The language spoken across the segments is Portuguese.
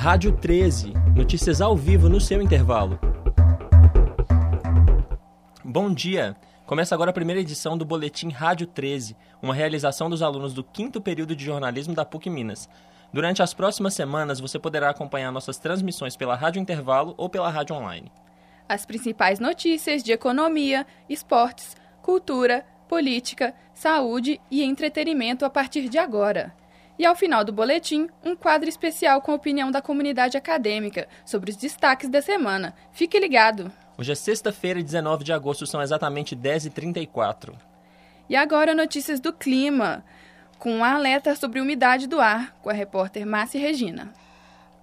Rádio 13, notícias ao vivo no seu intervalo. Bom dia! Começa agora a primeira edição do Boletim Rádio 13, uma realização dos alunos do quinto período de jornalismo da PUC Minas. Durante as próximas semanas, você poderá acompanhar nossas transmissões pela Rádio Intervalo ou pela Rádio Online. As principais notícias de economia, esportes, cultura, política, saúde e entretenimento a partir de agora. E ao final do boletim, um quadro especial com a opinião da comunidade acadêmica sobre os destaques da semana. Fique ligado! Hoje é sexta-feira, 19 de agosto, são exatamente 10h34. E agora notícias do clima, com um alerta sobre umidade do ar, com a repórter Márcia Regina.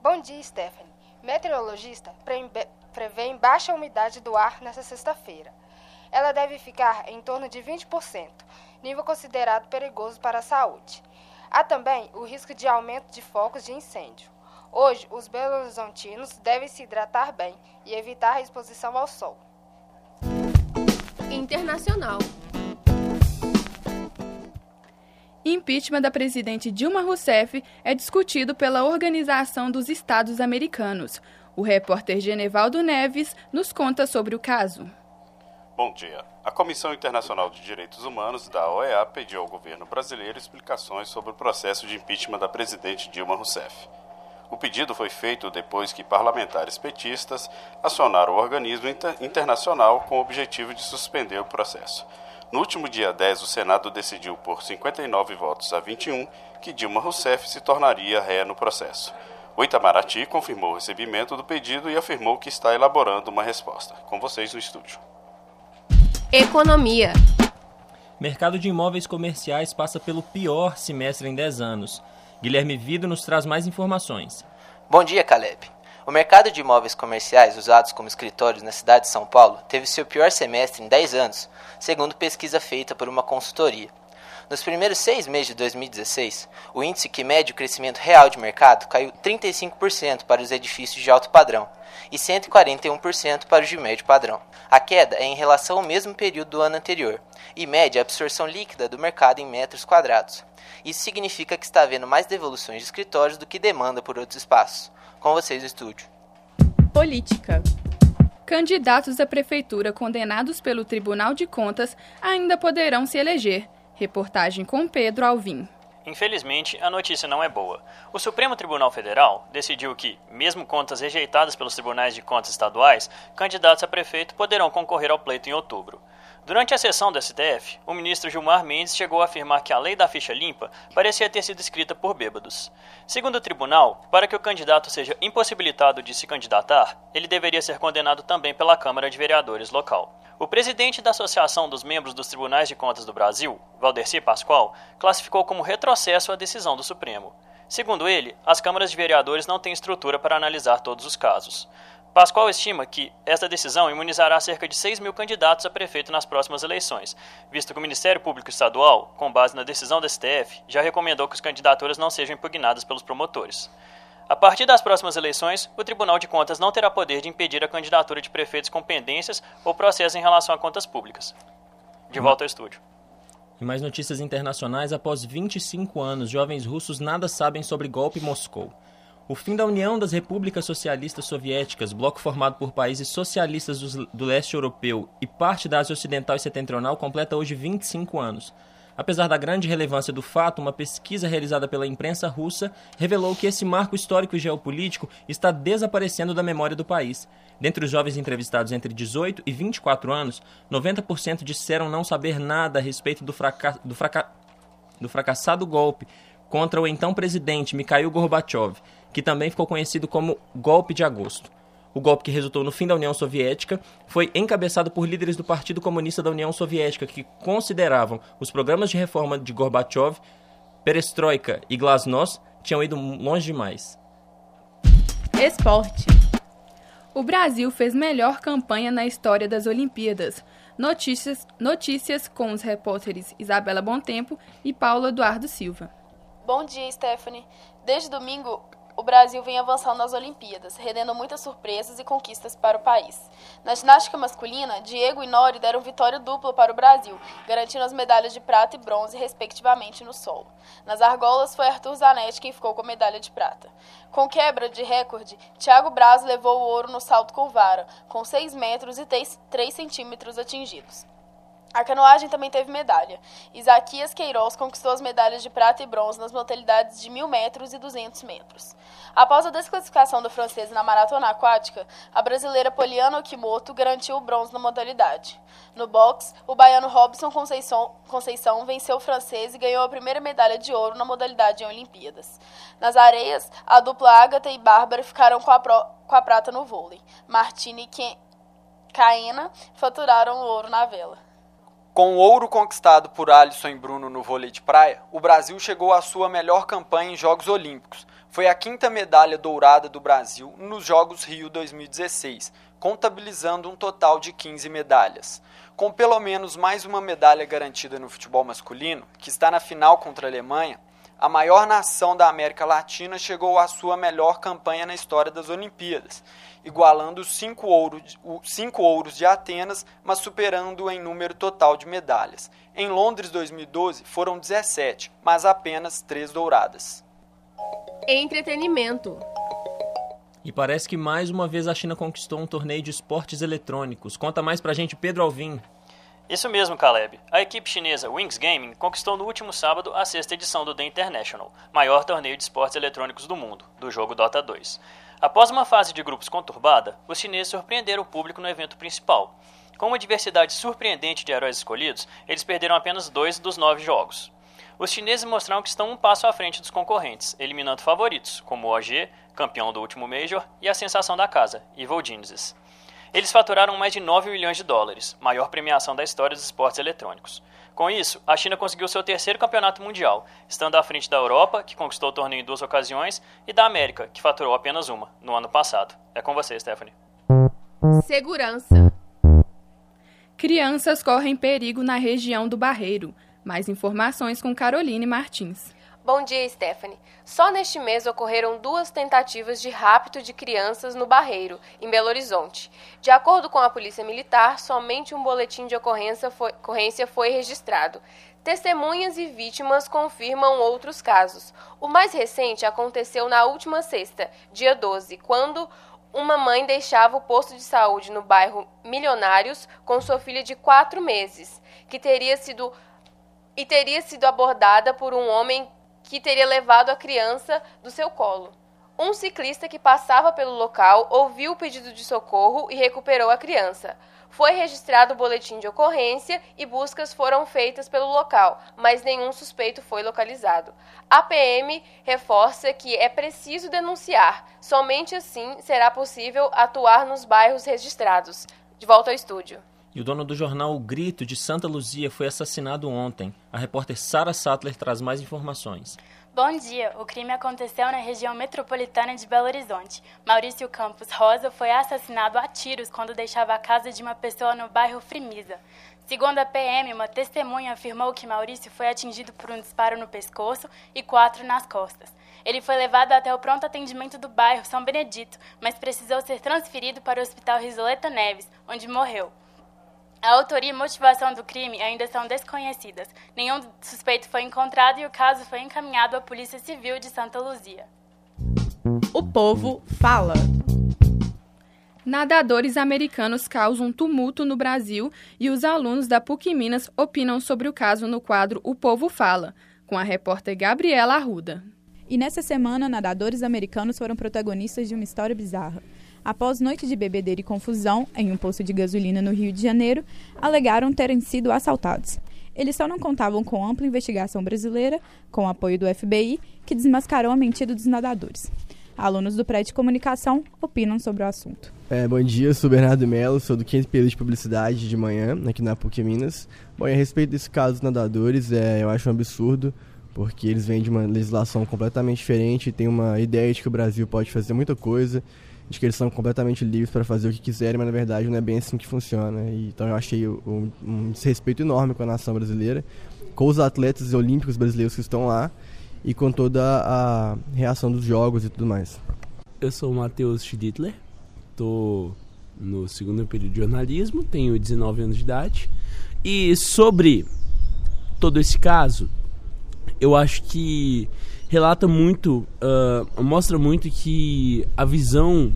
Bom dia, Stephanie. Meteorologista prevê baixa umidade do ar nesta sexta-feira. Ela deve ficar em torno de 20%, nível considerado perigoso para a saúde. Há também o risco de aumento de focos de incêndio. Hoje, os belo-horizontinos devem se hidratar bem e evitar a exposição ao sol. Internacional. Impeachment da presidente Dilma Rousseff é discutido pela Organização dos Estados Americanos. O repórter Genevaldo Neves nos conta sobre o caso. Bom dia. A Comissão Internacional de Direitos Humanos da OEA pediu ao governo brasileiro explicações sobre o processo de impeachment da presidente Dilma Rousseff. O pedido foi feito depois que parlamentares petistas acionaram o organismo inter internacional com o objetivo de suspender o processo. No último dia 10, o Senado decidiu por 59 votos a 21 que Dilma Rousseff se tornaria ré no processo. O Itamaraty confirmou o recebimento do pedido e afirmou que está elaborando uma resposta. Com vocês no estúdio. Economia. Mercado de imóveis comerciais passa pelo pior semestre em 10 anos. Guilherme Vido nos traz mais informações. Bom dia, Caleb. O mercado de imóveis comerciais usados como escritórios na cidade de São Paulo teve seu pior semestre em 10 anos, segundo pesquisa feita por uma consultoria. Nos primeiros seis meses de 2016, o índice que mede o crescimento real de mercado caiu 35% para os edifícios de alto padrão e 141% para os de médio padrão. A queda é em relação ao mesmo período do ano anterior e mede a absorção líquida do mercado em metros quadrados. Isso significa que está havendo mais devoluções de escritórios do que demanda por outros espaços. Com vocês no estúdio. Política. Candidatos à prefeitura condenados pelo Tribunal de Contas ainda poderão se eleger, Reportagem com Pedro Alvim. Infelizmente, a notícia não é boa. O Supremo Tribunal Federal decidiu que, mesmo contas rejeitadas pelos tribunais de contas estaduais, candidatos a prefeito poderão concorrer ao pleito em outubro. Durante a sessão do STF, o ministro Gilmar Mendes chegou a afirmar que a lei da ficha limpa parecia ter sido escrita por bêbados. Segundo o tribunal, para que o candidato seja impossibilitado de se candidatar, ele deveria ser condenado também pela Câmara de Vereadores local. O presidente da Associação dos Membros dos Tribunais de Contas do Brasil, Valdeci Pascoal, classificou como retrocesso a decisão do Supremo. Segundo ele, as câmaras de vereadores não têm estrutura para analisar todos os casos. Pascoal estima que esta decisão imunizará cerca de 6 mil candidatos a prefeito nas próximas eleições, visto que o Ministério Público Estadual, com base na decisão do STF, já recomendou que as candidaturas não sejam impugnadas pelos promotores. A partir das próximas eleições, o Tribunal de Contas não terá poder de impedir a candidatura de prefeitos com pendências ou processos em relação a contas públicas. De volta ao estúdio. E mais notícias internacionais: após 25 anos, jovens russos nada sabem sobre golpe em Moscou. O fim da União das Repúblicas Socialistas Soviéticas, bloco formado por países socialistas do leste europeu e parte da Ásia Ocidental e Setentrional, completa hoje 25 anos. Apesar da grande relevância do fato, uma pesquisa realizada pela imprensa russa revelou que esse marco histórico e geopolítico está desaparecendo da memória do país. Dentre os jovens entrevistados entre 18 e 24 anos, 90% disseram não saber nada a respeito do, fraca do, fraca do fracassado golpe contra o então presidente Mikhail Gorbachev, que também ficou conhecido como Golpe de Agosto. O golpe que resultou no fim da União Soviética foi encabeçado por líderes do Partido Comunista da União Soviética que consideravam os programas de reforma de Gorbachev, Perestroika e Glasnost tinham ido longe demais. Esporte. O Brasil fez melhor campanha na história das Olimpíadas. Notícias, notícias com os repórteres Isabela Tempo e Paulo Eduardo Silva. Bom dia, Stephanie. Desde domingo, o Brasil vem avançando nas Olimpíadas, rendendo muitas surpresas e conquistas para o país. Na ginástica masculina, Diego e Nori deram vitória dupla para o Brasil, garantindo as medalhas de prata e bronze, respectivamente, no solo. Nas argolas, foi Arthur Zanetti quem ficou com a medalha de prata. Com quebra de recorde, Thiago Braz levou o ouro no salto com vara, com 6 metros e 3 centímetros atingidos. A canoagem também teve medalha. Isaquias Queiroz conquistou as medalhas de prata e bronze nas modalidades de 1.000 metros e 200 metros. Após a desclassificação do francês na maratona aquática, a brasileira Poliana Okimoto garantiu o bronze na modalidade. No boxe, o baiano Robson Conceição, Conceição venceu o francês e ganhou a primeira medalha de ouro na modalidade em Olimpíadas. Nas areias, a dupla Agatha e Bárbara ficaram com a, pro, com a prata no vôlei. Martini e Caena faturaram o ouro na vela. Com o ouro conquistado por Alisson e Bruno no vôlei de praia, o Brasil chegou à sua melhor campanha em Jogos Olímpicos. Foi a quinta medalha dourada do Brasil nos Jogos Rio 2016, contabilizando um total de 15 medalhas. Com pelo menos mais uma medalha garantida no futebol masculino, que está na final contra a Alemanha, a maior nação da América Latina chegou à sua melhor campanha na história das Olimpíadas, igualando os cinco, ouro, cinco ouros de Atenas, mas superando em número total de medalhas. Em Londres 2012 foram 17, mas apenas três douradas. Entretenimento. E parece que mais uma vez a China conquistou um torneio de esportes eletrônicos. Conta mais pra gente, Pedro Alvim. Isso mesmo, Caleb. A equipe chinesa Wings Gaming conquistou no último sábado a sexta edição do The International, maior torneio de esportes eletrônicos do mundo, do jogo Dota 2. Após uma fase de grupos conturbada, os chineses surpreenderam o público no evento principal. Com uma diversidade surpreendente de heróis escolhidos, eles perderam apenas dois dos nove jogos. Os chineses mostraram que estão um passo à frente dos concorrentes, eliminando favoritos, como o OG, campeão do último Major, e a sensação da casa, Evil Geniuses. Eles faturaram mais de 9 milhões de dólares, maior premiação da história dos esportes eletrônicos. Com isso, a China conseguiu seu terceiro campeonato mundial, estando à frente da Europa, que conquistou o torneio em duas ocasiões, e da América, que faturou apenas uma, no ano passado. É com você, Stephanie. Segurança. Crianças correm perigo na região do Barreiro. Mais informações com Caroline Martins. Bom dia, Stephanie. Só neste mês ocorreram duas tentativas de rapto de crianças no Barreiro, em Belo Horizonte. De acordo com a Polícia Militar, somente um boletim de ocorrência foi, ocorrência foi registrado. Testemunhas e vítimas confirmam outros casos. O mais recente aconteceu na última sexta, dia 12, quando uma mãe deixava o posto de saúde no bairro Milionários com sua filha de quatro meses, que teria sido e teria sido abordada por um homem que teria levado a criança do seu colo. Um ciclista que passava pelo local ouviu o pedido de socorro e recuperou a criança. Foi registrado o boletim de ocorrência e buscas foram feitas pelo local, mas nenhum suspeito foi localizado. A PM reforça que é preciso denunciar, somente assim será possível atuar nos bairros registrados. De volta ao estúdio. E o dono do jornal O Grito de Santa Luzia foi assassinado ontem. A repórter Sara Sattler traz mais informações. Bom dia. O crime aconteceu na região metropolitana de Belo Horizonte. Maurício Campos Rosa foi assassinado a tiros quando deixava a casa de uma pessoa no bairro Frimisa. Segundo a PM, uma testemunha afirmou que Maurício foi atingido por um disparo no pescoço e quatro nas costas. Ele foi levado até o pronto atendimento do bairro São Benedito, mas precisou ser transferido para o Hospital Risoleta Neves, onde morreu. A autoria e motivação do crime ainda são desconhecidas. Nenhum suspeito foi encontrado e o caso foi encaminhado à Polícia Civil de Santa Luzia. O povo fala. Nadadores americanos causam tumulto no Brasil e os alunos da PUC Minas opinam sobre o caso no quadro O Povo Fala, com a repórter Gabriela Arruda. E nessa semana, nadadores americanos foram protagonistas de uma história bizarra após noite de bebedeira e confusão em um posto de gasolina no Rio de Janeiro, alegaram terem sido assaltados. Eles só não contavam com ampla investigação brasileira, com apoio do FBI, que desmascarou a mentira dos nadadores. Alunos do prédio de comunicação opinam sobre o assunto. É, bom dia, sou Bernardo Melo, sou do 500 período de publicidade de manhã, aqui na PUC Minas. Bom, e a respeito desse caso dos nadadores, é, eu acho um absurdo, porque eles vêm de uma legislação completamente diferente, tem uma ideia de que o Brasil pode fazer muita coisa, de que eles são completamente livres para fazer o que quiserem, mas na verdade não é bem assim que funciona. E, então eu achei um, um desrespeito enorme com a nação brasileira, com os atletas olímpicos brasileiros que estão lá. e com toda a reação dos jogos e tudo mais. Eu sou o Matheus Schdittler, estou no segundo período de jornalismo, tenho 19 anos de idade. E sobre todo esse caso, eu acho que relata muito, uh, mostra muito que a visão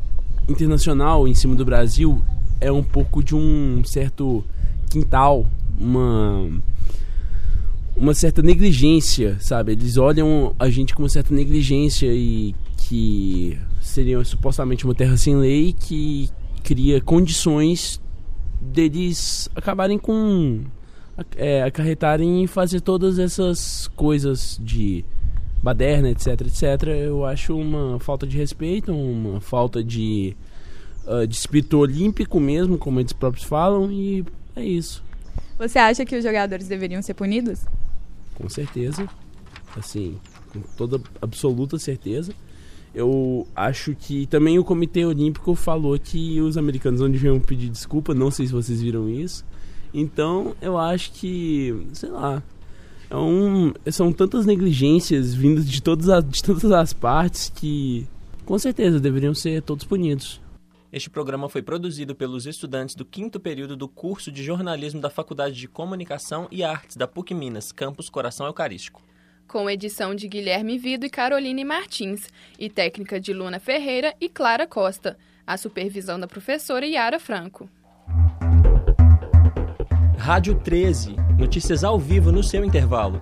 internacional em cima do Brasil é um pouco de um certo quintal, uma uma certa negligência, sabe? Eles olham a gente com uma certa negligência e que seria supostamente uma terra sem lei que cria condições deles acabarem com é, acarretarem e fazer todas essas coisas de baderna, etc, etc. Eu acho uma falta de respeito, uma falta de, uh, de espírito olímpico mesmo, como eles próprios falam, e é isso. Você acha que os jogadores deveriam ser punidos? Com certeza. Assim, com toda absoluta certeza. Eu acho que também o Comitê Olímpico falou que os americanos não deviam pedir desculpa, não sei se vocês viram isso. Então, eu acho que, sei lá, é um, são tantas negligências vindas de todas, as, de todas as partes que, com certeza, deveriam ser todos punidos. Este programa foi produzido pelos estudantes do quinto período do curso de jornalismo da Faculdade de Comunicação e Artes da PUC Minas, campus Coração Eucarístico. Com edição de Guilherme Vido e Caroline Martins, e técnica de Luna Ferreira e Clara Costa, a supervisão da professora Yara Franco. Rádio 13, notícias ao vivo no seu intervalo.